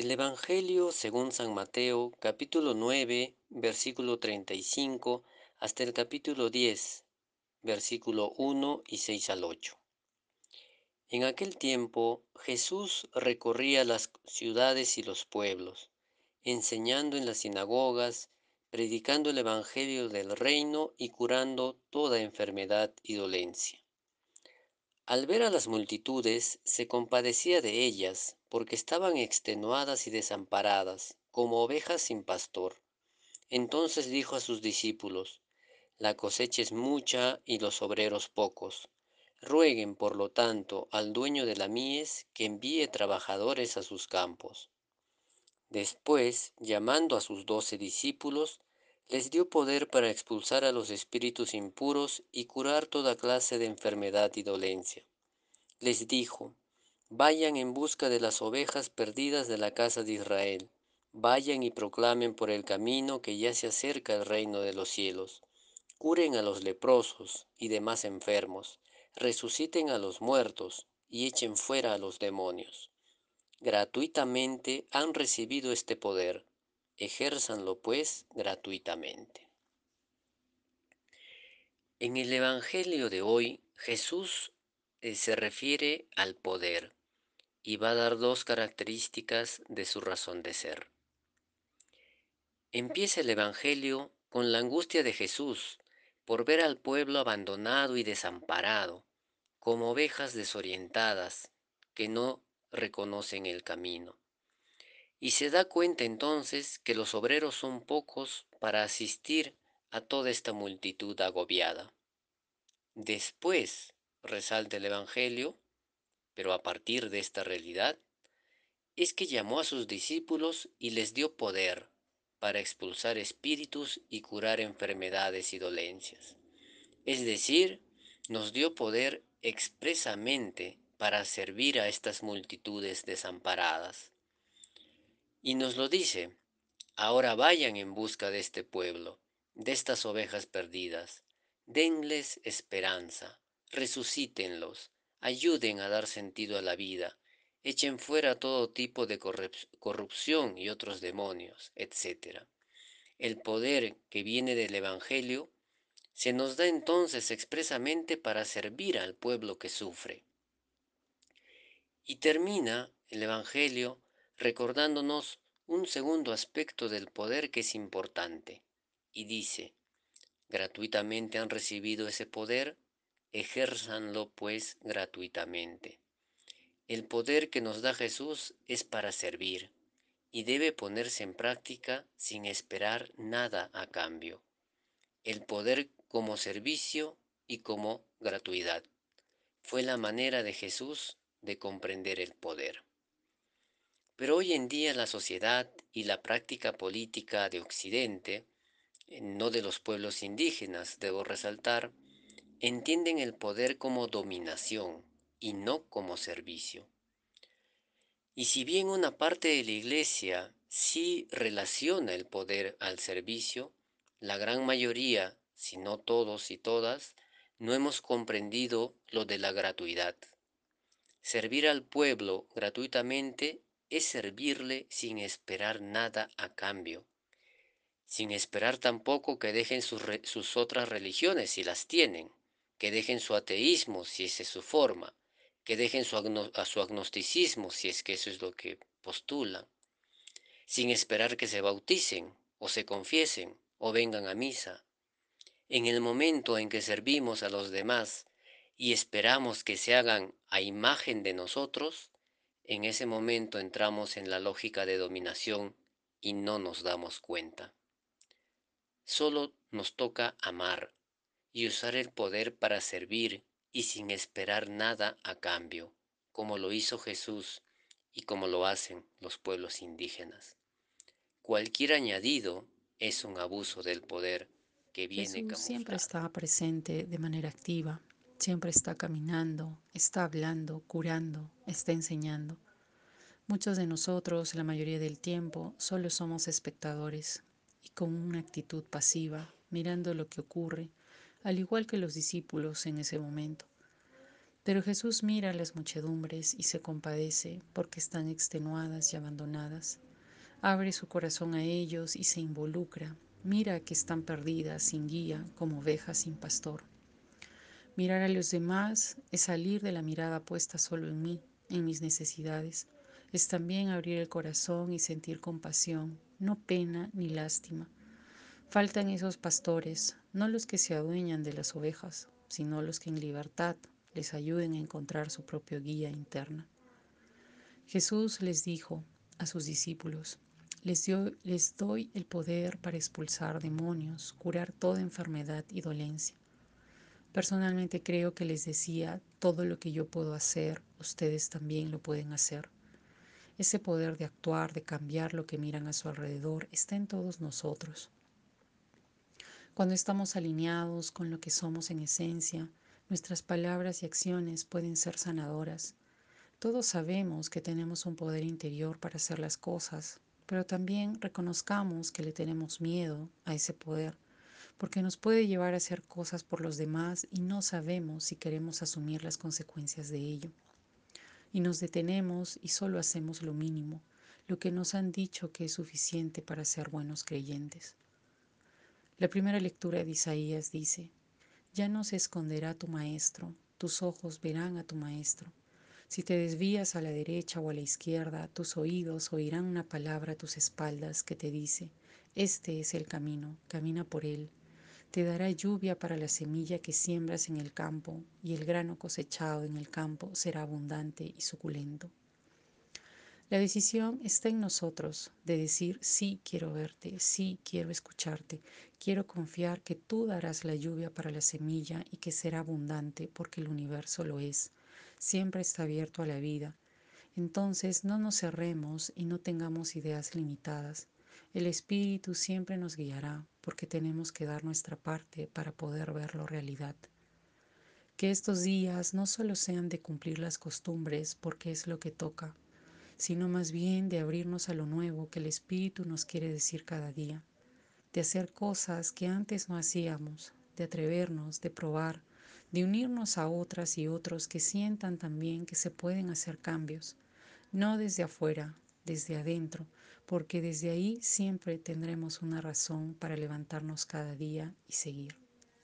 Del Evangelio según San Mateo, capítulo 9, versículo 35, hasta el capítulo 10, versículo 1 y 6 al 8. En aquel tiempo Jesús recorría las ciudades y los pueblos, enseñando en las sinagogas, predicando el Evangelio del reino y curando toda enfermedad y dolencia. Al ver a las multitudes, se compadecía de ellas, porque estaban extenuadas y desamparadas, como ovejas sin pastor. Entonces dijo a sus discípulos, La cosecha es mucha y los obreros pocos. Rueguen, por lo tanto, al dueño de la mies que envíe trabajadores a sus campos. Después, llamando a sus doce discípulos, les dio poder para expulsar a los espíritus impuros y curar toda clase de enfermedad y dolencia. Les dijo, vayan en busca de las ovejas perdidas de la casa de Israel, vayan y proclamen por el camino que ya se acerca el reino de los cielos, curen a los leprosos y demás enfermos, resuciten a los muertos y echen fuera a los demonios. Gratuitamente han recibido este poder Ejérzanlo pues gratuitamente. En el Evangelio de hoy Jesús eh, se refiere al poder y va a dar dos características de su razón de ser. Empieza el Evangelio con la angustia de Jesús por ver al pueblo abandonado y desamparado, como ovejas desorientadas que no reconocen el camino y se da cuenta entonces que los obreros son pocos para asistir a toda esta multitud agobiada. Después, resalta el Evangelio, pero a partir de esta realidad, es que llamó a sus discípulos y les dio poder para expulsar espíritus y curar enfermedades y dolencias. Es decir, nos dio poder expresamente para servir a estas multitudes desamparadas. Y nos lo dice, ahora vayan en busca de este pueblo, de estas ovejas perdidas, denles esperanza, resucítenlos, ayuden a dar sentido a la vida, echen fuera todo tipo de corrupción y otros demonios, etc. El poder que viene del Evangelio se nos da entonces expresamente para servir al pueblo que sufre. Y termina el Evangelio recordándonos un segundo aspecto del poder que es importante, y dice, gratuitamente han recibido ese poder, ejérzanlo pues gratuitamente. El poder que nos da Jesús es para servir y debe ponerse en práctica sin esperar nada a cambio. El poder como servicio y como gratuidad. Fue la manera de Jesús de comprender el poder. Pero hoy en día la sociedad y la práctica política de Occidente, eh, no de los pueblos indígenas, debo resaltar, entienden el poder como dominación y no como servicio. Y si bien una parte de la Iglesia sí relaciona el poder al servicio, la gran mayoría, si no todos y todas, no hemos comprendido lo de la gratuidad. Servir al pueblo gratuitamente es servirle sin esperar nada a cambio, sin esperar tampoco que dejen sus, otras religiones si las tienen, que dejen su ateísmo si esa es su forma, que dejen su, a su agnosticismo si es que eso es lo que postulan, sin esperar que se bauticen o se confiesen o vengan a misa. En el momento en que servimos a los demás y esperamos que se hagan a imagen de nosotros, en ese momento entramos en la lógica de dominación y no nos damos cuenta. Solo nos toca amar y usar el poder para servir y sin esperar nada a cambio, como lo hizo Jesús y como lo hacen los pueblos indígenas. Cualquier añadido es un abuso del poder que viene Jesús siempre está presente de manera activa, Siempre está caminando, está hablando, curando, está enseñando. Muchos de nosotros, la mayoría del tiempo, solo somos espectadores y con una actitud pasiva, mirando lo que ocurre, al igual que los discípulos en ese momento. Pero Jesús mira a las muchedumbres y se compadece porque están extenuadas y abandonadas. Abre su corazón a ellos y se involucra. Mira que están perdidas, sin guía, como ovejas sin pastor. Mirar a los demás es salir de la mirada puesta solo en mí, en mis necesidades. Es también abrir el corazón y sentir compasión, no pena ni lástima. Faltan esos pastores, no los que se adueñan de las ovejas, sino los que en libertad les ayuden a encontrar su propio guía interna. Jesús les dijo a sus discípulos, les, les doy el poder para expulsar demonios, curar toda enfermedad y dolencia. Personalmente creo que les decía, todo lo que yo puedo hacer, ustedes también lo pueden hacer. Ese poder de actuar, de cambiar lo que miran a su alrededor, está en todos nosotros. Cuando estamos alineados con lo que somos en esencia, nuestras palabras y acciones pueden ser sanadoras. Todos sabemos que tenemos un poder interior para hacer las cosas, pero también reconozcamos que le tenemos miedo a ese poder, porque nos puede llevar a hacer cosas por los demás y no sabemos si queremos asumir las consecuencias de ello. Y nos detenemos y solo hacemos lo mínimo, lo que nos han dicho que es suficiente para ser buenos creyentes. La primera lectura de Isaías dice, Ya no se esconderá tu maestro, tus ojos verán a tu maestro. Si te desvías a la derecha o a la izquierda, tus oídos oirán una palabra a tus espaldas que te dice, Este es el camino, camina por él. Te dará lluvia para la semilla que siembras en el campo, y el grano cosechado en el campo será abundante y suculento. La decisión está en nosotros de decir sí quiero verte, sí quiero escucharte, quiero confiar que tú darás la lluvia para la semilla y que será abundante porque el universo lo es siempre está abierto a la vida. Entonces no nos cerremos y no tengamos ideas limitadas. El Espíritu siempre nos guiará porque tenemos que dar nuestra parte para poder verlo realidad. Que estos días no solo sean de cumplir las costumbres porque es lo que toca, sino más bien de abrirnos a lo nuevo que el Espíritu nos quiere decir cada día, de hacer cosas que antes no hacíamos, de atrevernos, de probar, de unirnos a otras y otros que sientan también que se pueden hacer cambios, no desde afuera, desde adentro, porque desde ahí siempre tendremos una razón para levantarnos cada día y seguir.